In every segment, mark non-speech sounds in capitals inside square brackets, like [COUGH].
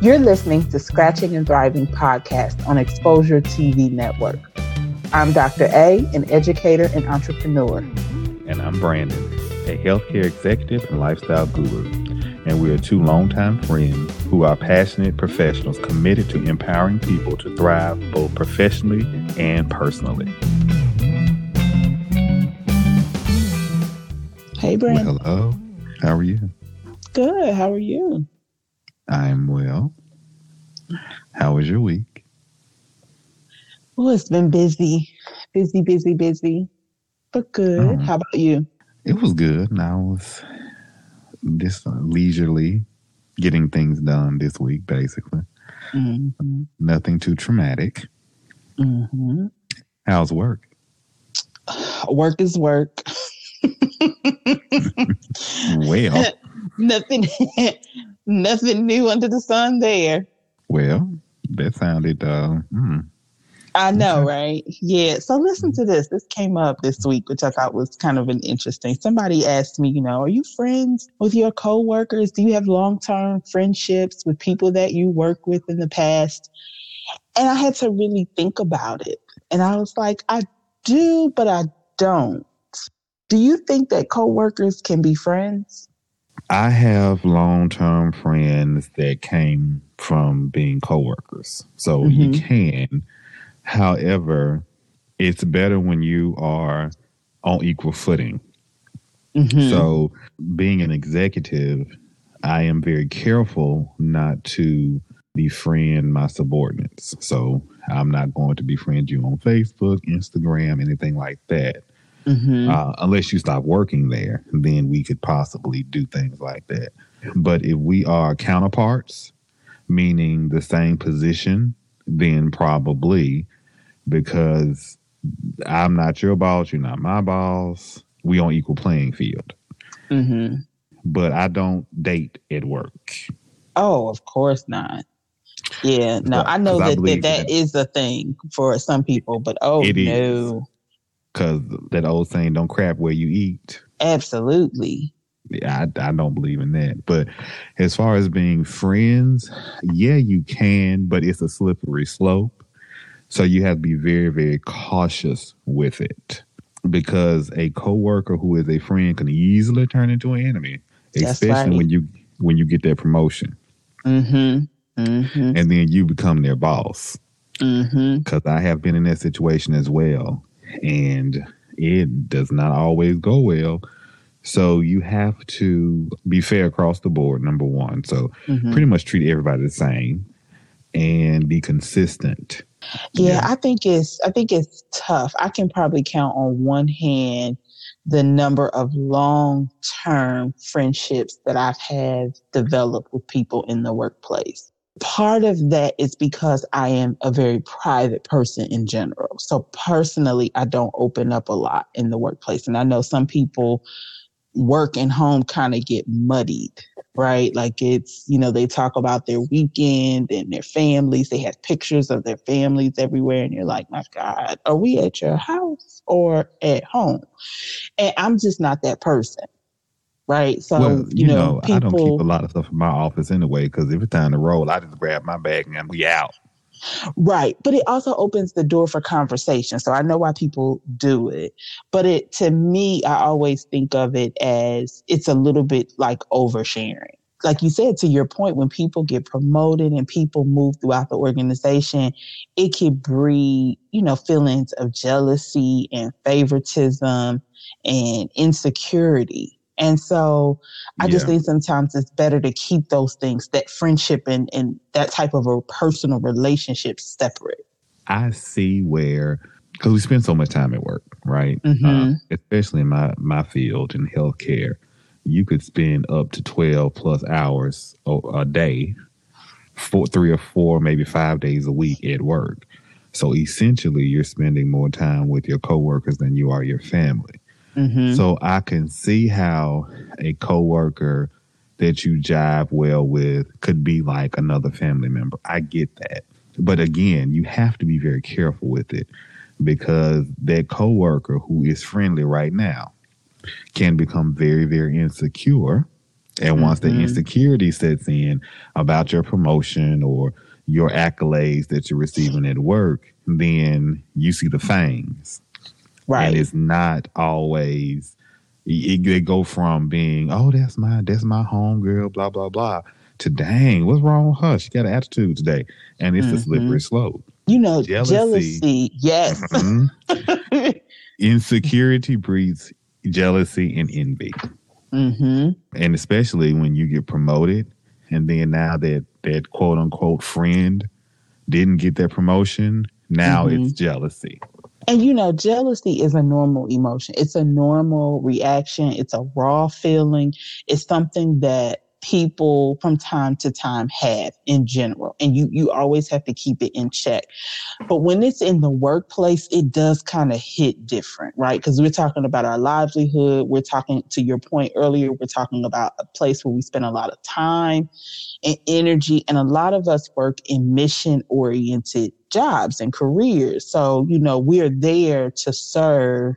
You're listening to Scratching and Thriving podcast on Exposure TV Network. I'm Dr. A, an educator and entrepreneur. And I'm Brandon, a healthcare executive and lifestyle guru. And we are two longtime friends who are passionate professionals committed to empowering people to thrive both professionally and personally. Hey, Brandon. Well, hello. How are you? Good. How are you? I'm well. How was your week? Oh, it's been busy, busy, busy, busy, but good. Uh-huh. How about you? It was good. And I was just leisurely getting things done this week, basically. Mm-hmm. Nothing too traumatic. Mm-hmm. How's work? Work is work. [LAUGHS] well, [LAUGHS] nothing, nothing new under the sun there. Well, that sounded. Uh, hmm. I know, right? Yeah. So listen to this. This came up this week, which I thought was kind of an interesting. Somebody asked me, you know, are you friends with your coworkers? Do you have long term friendships with people that you work with in the past? And I had to really think about it. And I was like, I do, but I don't. Do you think that coworkers can be friends? I have long term friends that came from being coworkers. So mm-hmm. you can. However, it's better when you are on equal footing. Mm-hmm. So being an executive, I am very careful not to befriend my subordinates. So I'm not going to befriend you on Facebook, Instagram, anything like that. Mm-hmm. Uh, unless you stop working there, then we could possibly do things like that. But if we are counterparts, meaning the same position, then probably because I'm not your boss, you're not my boss. We on equal playing field. Mm-hmm. But I don't date at work. Oh, of course not. Yeah, no, I know that, I that that is a thing for some people, but oh no. Is because that old saying, "Don't crap where you eat." Absolutely. Yeah, I, I don't believe in that. But as far as being friends, yeah, you can, but it's a slippery slope. So you have to be very, very cautious with it because a coworker who is a friend can easily turn into an enemy, especially right. when you when you get that promotion. Mm-hmm. Mm-hmm. And then you become their boss. Because mm-hmm. I have been in that situation as well and it does not always go well. So you have to be fair across the board, number one. So mm-hmm. pretty much treat everybody the same and be consistent. Yeah, yeah, I think it's I think it's tough. I can probably count on one hand the number of long term friendships that I've had developed with people in the workplace part of that is because I am a very private person in general. So personally, I don't open up a lot in the workplace. And I know some people work and home kind of get muddied, right? Like it's, you know, they talk about their weekend and their families. They have pictures of their families everywhere. And you're like, my God, are we at your house or at home? And I'm just not that person right? So well, you, you, know, know people, I don't keep a lot of stuff in my office anyway because every time to roll, I just grab my bag and we out. Right, but it also opens the door for conversation. So I know why people do it, but it to me, I always think of it as it's a little bit like oversharing. Like you said, to your point, when people get promoted and people move throughout the organization, it can breed, you know, feelings of jealousy and favoritism and insecurity and so I yeah. just think sometimes it's better to keep those things, that friendship and, and that type of a personal relationship separate. I see where, because we spend so much time at work, right? Mm-hmm. Uh, especially in my, my field in healthcare, you could spend up to 12 plus hours a, a day, four, three or four, maybe five days a week at work. So essentially, you're spending more time with your coworkers than you are your family. Mm-hmm. So I can see how a coworker that you jive well with could be like another family member. I get that. But again, you have to be very careful with it because that coworker who is friendly right now can become very, very insecure And once mm-hmm. the insecurity sets in about your promotion or your accolades that you're receiving at work, then you see the fangs. Right. And it's not always it, they go from being, oh, that's my that's my home girl, blah, blah, blah, to dang, what's wrong with her? She got an attitude today. And it's mm-hmm. a slippery slope. You know, jealousy. jealousy yes. Mm-hmm. [LAUGHS] Insecurity breeds jealousy and envy. Mm-hmm. And especially when you get promoted, and then now that that quote unquote friend didn't get that promotion, now mm-hmm. it's jealousy. And you know, jealousy is a normal emotion. It's a normal reaction. It's a raw feeling. It's something that people from time to time have in general and you you always have to keep it in check. But when it's in the workplace it does kind of hit different right? Because we're talking about our livelihood we're talking to your point earlier we're talking about a place where we spend a lot of time and energy and a lot of us work in mission oriented jobs and careers. So you know we're there to serve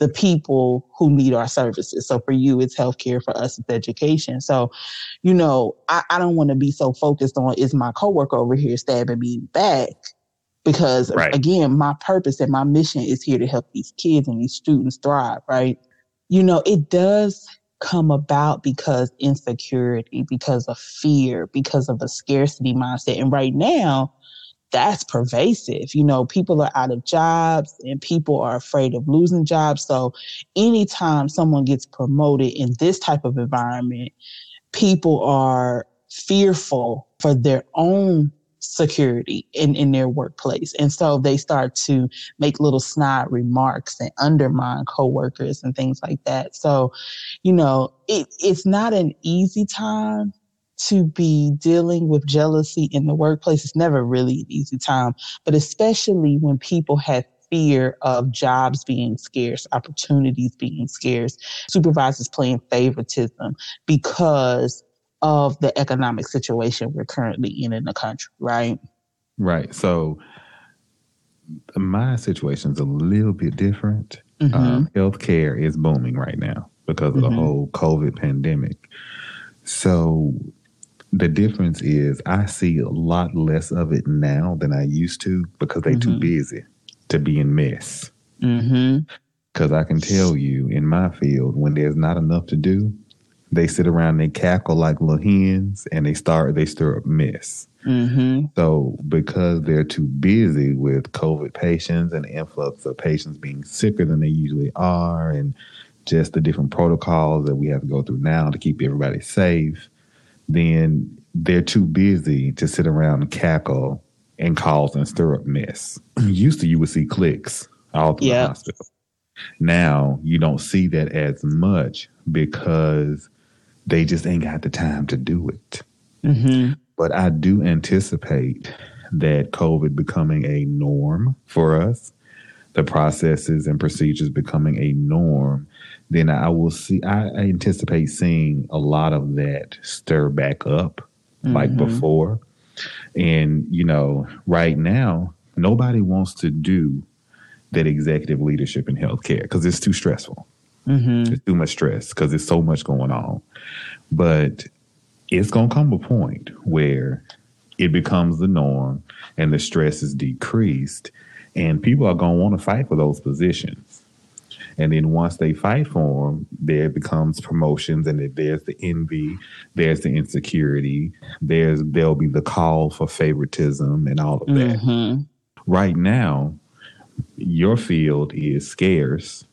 the people who need our services. So for you, it's healthcare. For us, it's education. So, you know, I, I don't want to be so focused on is my coworker over here stabbing me back because right. again, my purpose and my mission is here to help these kids and these students thrive. Right. You know, it does come about because insecurity, because of fear, because of a scarcity mindset. And right now, that's pervasive. You know, people are out of jobs and people are afraid of losing jobs. So anytime someone gets promoted in this type of environment, people are fearful for their own security in, in their workplace. And so they start to make little snide remarks and undermine coworkers and things like that. So, you know, it, it's not an easy time to be dealing with jealousy in the workplace is never really an easy time, but especially when people have fear of jobs being scarce, opportunities being scarce, supervisors playing favoritism because of the economic situation we're currently in in the country, right? Right. So my situation is a little bit different. Mm-hmm. Um, healthcare is booming right now because of mm-hmm. the whole COVID pandemic. So the difference is I see a lot less of it now than I used to because they're mm-hmm. too busy to be in mess. Because mm-hmm. I can tell you in my field, when there's not enough to do, they sit around, they cackle like little hens, and they start they stir up mess. Mm-hmm. So because they're too busy with COVID patients and the influx of patients being sicker than they usually are, and just the different protocols that we have to go through now to keep everybody safe then they're too busy to sit around and cackle and cause and stir up mess. [CLEARS THROAT] Used to, you would see clicks all through yep. the hospital. Now you don't see that as much because they just ain't got the time to do it. Mm-hmm. But I do anticipate that COVID becoming a norm for us, the processes and procedures becoming a norm, then I will see. I, anticipate seeing a lot of that stir back up mm-hmm. like before. And you know, right now, nobody wants to do that executive leadership in healthcare because it's too stressful. Mm-hmm. It's too much stress because there's so much going on. But it's going to come a point where it becomes the norm and the stress is decreased, and people are going to want to fight for those positions. And then once they fight for them, there becomes promotions, and there's the envy, there's the insecurity, there's there'll be the call for favoritism and all of that. Mm-hmm. Right now, your field is scarce,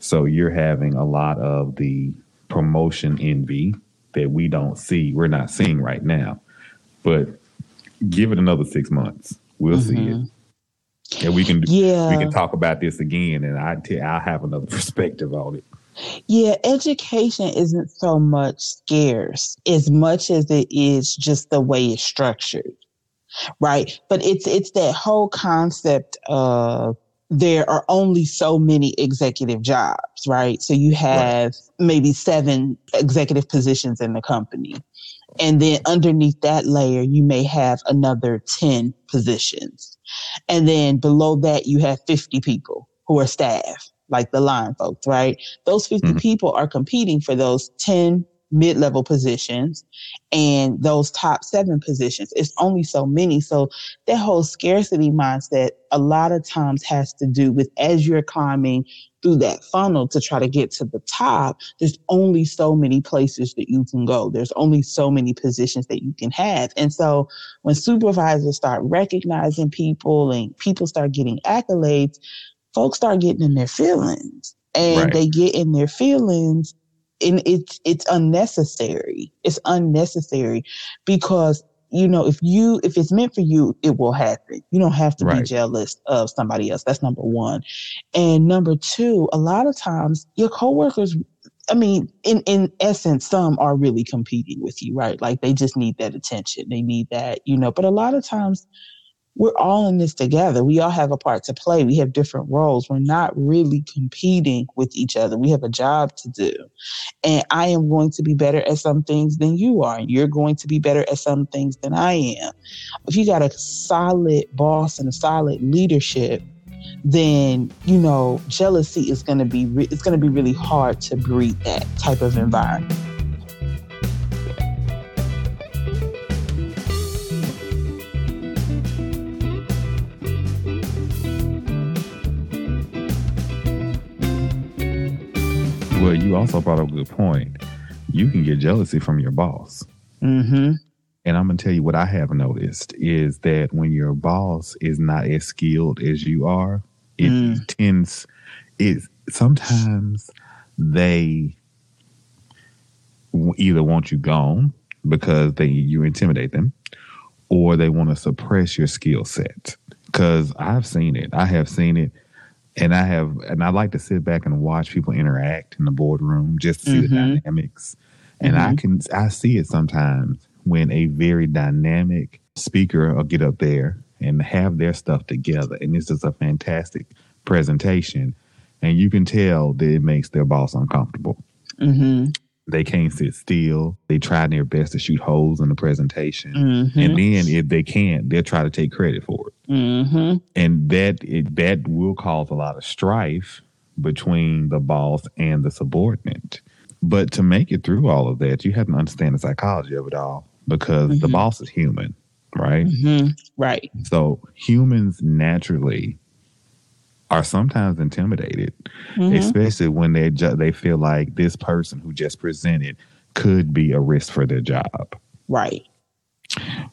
so you're having a lot of the promotion envy that we don't see, we're not seeing right now. But give it another six months, we'll mm-hmm. see it. And we can yeah. we can talk about this again, and I t- I'll have another [LAUGHS] perspective on it. Yeah, education isn't so much scarce as much as it is just the way it's structured, right? But it's it's that whole concept of there are only so many executive jobs, right? So you have right. maybe seven executive positions in the company. And then underneath that layer, you may have another 10 positions. And then below that, you have 50 people who are staff, like the line folks, right? Those 50 mm-hmm. people are competing for those 10 mid level positions and those top seven positions. It's only so many. So that whole scarcity mindset a lot of times has to do with as you're climbing through that funnel to try to get to the top, there's only so many places that you can go. There's only so many positions that you can have. And so when supervisors start recognizing people and people start getting accolades, folks start getting in their feelings and right. they get in their feelings and it's it's unnecessary. It's unnecessary because you know if you if it's meant for you, it will happen. You don't have to right. be jealous of somebody else. That's number one. And number two, a lot of times your coworkers I mean, in, in essence, some are really competing with you, right? Like they just need that attention. They need that, you know, but a lot of times we're all in this together. We all have a part to play. We have different roles. We're not really competing with each other. We have a job to do. And I am going to be better at some things than you are. You're going to be better at some things than I am. If you got a solid boss and a solid leadership, then you know jealousy is going to be re- it's going to be really hard to breed that type of environment. You also brought up a good point. You can get jealousy from your boss. Mm-hmm. And I'm gonna tell you what I have noticed is that when your boss is not as skilled as you are, it mm. tends it sometimes they either want you gone because they you intimidate them, or they want to suppress your skill set. Because I've seen it. I have seen it and I have, and I like to sit back and watch people interact in the boardroom just to see mm-hmm. the dynamics. And mm-hmm. I can, I see it sometimes when a very dynamic speaker will get up there and have their stuff together. And this is a fantastic presentation. And you can tell that it makes their boss uncomfortable. Mm-hmm. They can't sit still. They try their best to shoot holes in the presentation. Mm-hmm. And then if they can't, they'll try to take credit for it. Mm-hmm. And that it, that will cause a lot of strife between the boss and the subordinate. But to make it through all of that, you have to understand the psychology of it all because mm-hmm. the boss is human, right? Mm-hmm. Right. So humans naturally are sometimes intimidated, mm-hmm. especially when they ju- they feel like this person who just presented could be a risk for their job. Right.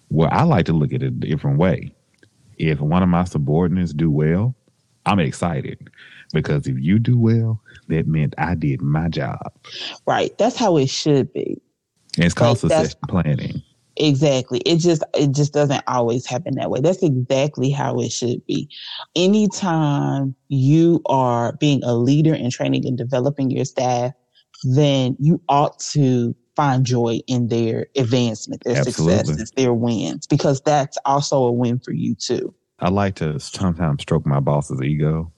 Well, I like to look at it a different way. If one of my subordinates do well, I'm excited because if you do well, that meant I did my job. Right. That's how it should be. And it's called succession planning. Exactly. It just it just doesn't always happen that way. That's exactly how it should be. Anytime you are being a leader and training and developing your staff, then you ought to find joy in their advancement, their Absolutely. successes, their wins, because that's also a win for you too. I like to sometimes stroke my boss's ego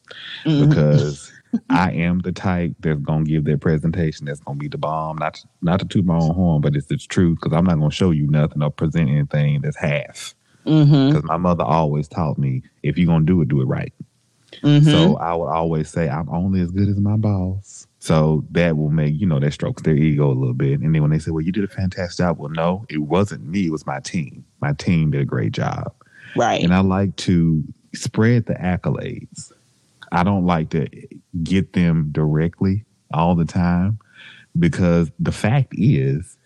mm-hmm. because [LAUGHS] I am the type that's gonna give their presentation that's gonna be the bomb. Not to, not to toot my own horn, but it's the truth because I'm not gonna show you nothing or present anything that's half. Because mm-hmm. my mother always taught me if you're gonna do it, do it right. Mm-hmm. So I would always say I'm only as good as my boss. So that will make you know that strokes their ego a little bit. And then when they say, "Well, you did a fantastic job," well, no, it wasn't me. It was my team. My team did a great job. Right. And I like to spread the accolades. I don't like to get them directly all the time because the fact is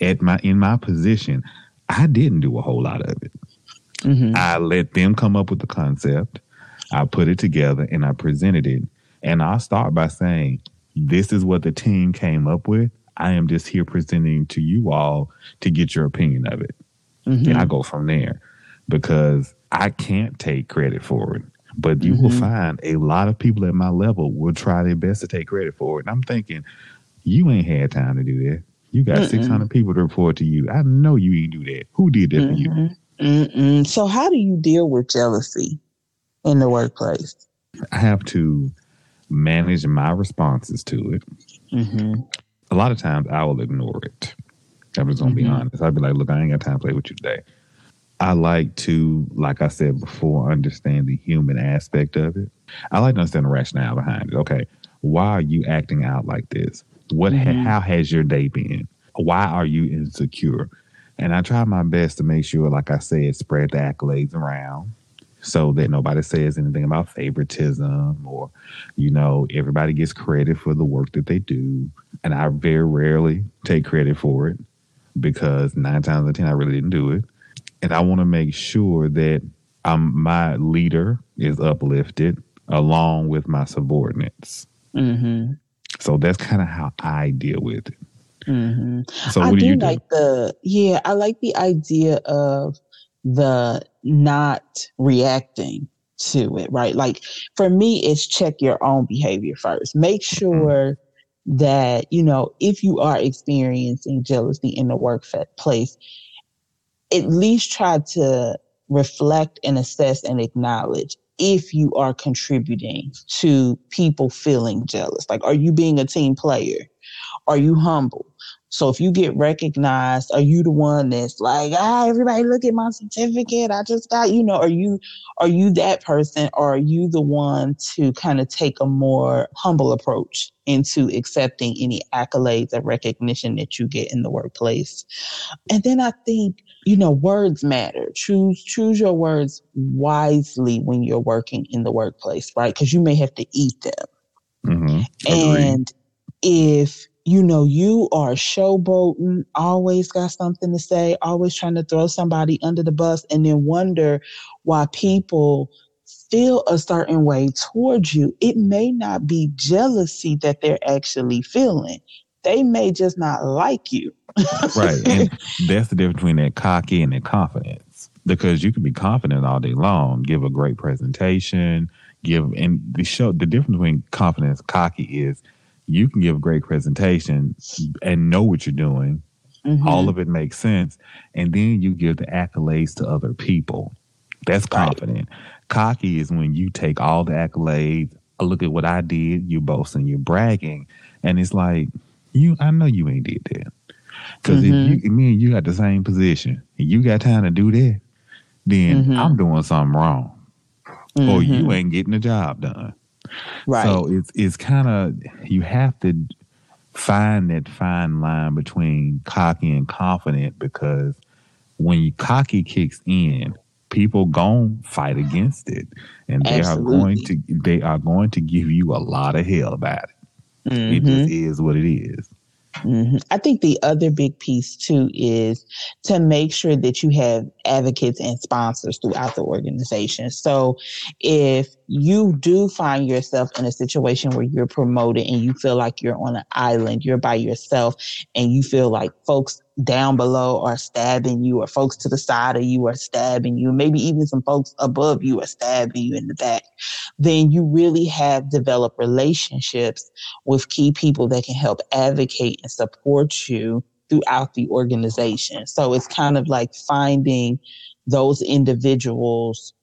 at my in my position, I didn't do a whole lot of it. Mm-hmm. I let them come up with the concept. I put it together and I presented it. And i start by saying, this is what the team came up with. I am just here presenting to you all to get your opinion of it. Mm-hmm. And I go from there because I can't take credit for it. But you mm-hmm. will find a lot of people at my level will try their best to take credit for it. And I'm thinking, you ain't had time to do that. You got Mm-mm. 600 people to report to you. I know you ain't do that. Who did that mm-hmm. for you? Mm-hmm. Mm-mm. So, how do you deal with jealousy in the workplace? I have to manage my responses to it. Mm-hmm. A lot of times I will ignore it. I'm just gonna be mm-hmm. honest. I'll be like, look, I ain't got time to play with you today. I like to, like I said before, understand the human aspect of it. I like to understand the rationale behind it. Okay, why are you acting out like this? What? Mm-hmm. How has your day been? why are you insecure? And I try my best to make sure, like I said, spread the accolades around so that nobody says anything about favoritism or, you know, everybody gets credit for the work that they do. And I very rarely take credit for it because nine times out of 10, I really didn't do it. And I want to make sure that I'm, my leader is uplifted along with my subordinates. Mm-hmm. So that's kind of how I deal with it. Mm-hmm. So I do, do like the yeah, I like the idea of the not reacting to it, right? Like for me, it's check your own behavior first. Make mm-hmm. sure mm-hmm. that, you know, if you are experiencing jealousy in the workplace, at least try to reflect and assess and acknowledge if you are contributing to people feeling jealous. Like, are you being a team player? Are you humble? So if you get recognized, are you the one that's like, ah, everybody look at my certificate. I just got, you know, are you are you that person or are you the one to kind of take a more humble approach into accepting any accolades or recognition that you get in the workplace? And then I think, you know, words matter. Choose choose your words wisely when you're working in the workplace, right? Because you may have to eat them. Mm-hmm. And if you know, you are showboating, always got something to say, always trying to throw somebody under the bus, and then wonder why people feel a certain way towards you. It may not be jealousy that they're actually feeling. They may just not like you. right. And [LAUGHS] that's the difference between that cocky and that confidence. Because you can be confident all day long, give a great presentation, give and the show the difference between confidence cocky is you can give a great presentation and know what you're doing. Mm-hmm. All of it makes sense. And then you give the accolades to other people. That's confident. Right. Cocky is when you take all the accolades. Look at what I did. You're boasting, you're bragging. And it's like, you, I know you ain't did that. Because mm-hmm. if you, me and you got the same position and you got time to do that, then mm-hmm. I'm doing something wrong. Or you mm-hmm. ain't getting the job done. Right. So it's it's kind of you have to find that fine line between cocky and confident because when you cocky kicks in, people going to fight against it, and they Absolutely. are going to they are going to give you a lot of hell about it. Mm-hmm. It just is what it is. Mm-hmm. I think the other big piece too is to make sure that you have advocates and sponsors throughout the organization. So if you do find yourself in a situation where you're promoted and you feel like you're on an island, you're by yourself, and you feel like folks down below are stabbing you, or folks to the side of you are stabbing you, maybe even some folks above you are stabbing you in the back, then you really have developed relationships with key people that can help advocate and support you throughout the organization. So it's kind of like finding those individuals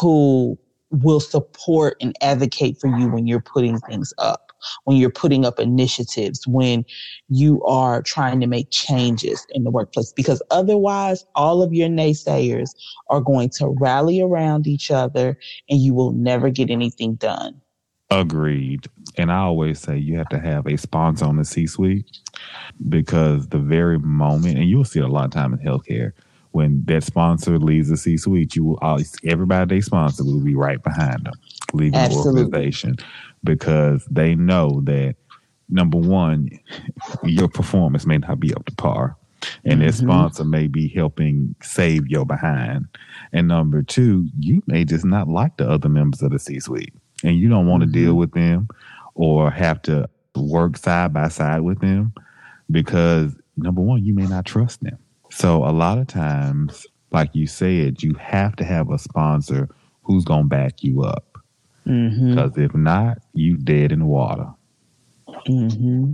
who will support and advocate for you when you're putting things up, when you're putting up initiatives, when you are trying to make changes in the workplace. Because otherwise, all of your naysayers are going to rally around each other and you will never get anything done. Agreed. And I always say you have to have a sponsor on the C suite because the very moment, and you'll see it a lot of time in healthcare, when that sponsor leaves the C suite, you will always everybody they sponsor will be right behind them, leaving Absolutely. the organization because they know that number one, your performance may not be up to par. And mm-hmm. that sponsor may be helping save your behind. And number two, you may just not like the other members of the C suite. And you don't want to mm-hmm. deal with them or have to work side by side with them because number one, you may not trust them. So a lot of times, like you said, you have to have a sponsor who's gonna back you up. Mm-hmm. Because if not, you dead in the water. Mm-hmm.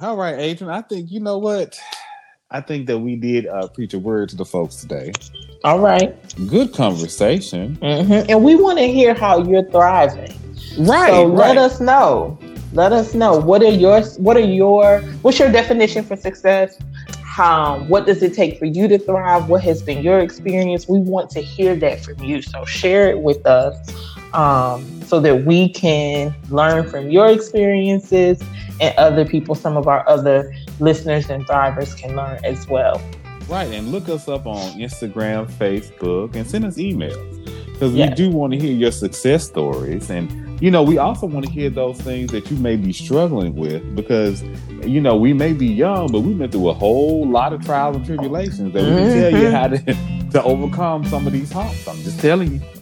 All right, Adrian. I think you know what. I think that we did uh, preach a word to the folks today. All right. Good conversation. Mm-hmm. And we want to hear how you're thriving. Right. So right. let us know. Let us know what are your what are your what's your definition for success? How what does it take for you to thrive? What has been your experience? We want to hear that from you. So share it with us um, so that we can learn from your experiences and other people, some of our other listeners and thrivers can learn as well. Right, and look us up on Instagram, Facebook, and send us emails because yes. we do want to hear your success stories and you know we also want to hear those things that you may be struggling with because you know we may be young but we went through a whole lot of trials and tribulations that we can tell you mm-hmm. how to, [LAUGHS] to overcome some of these humps i'm just telling you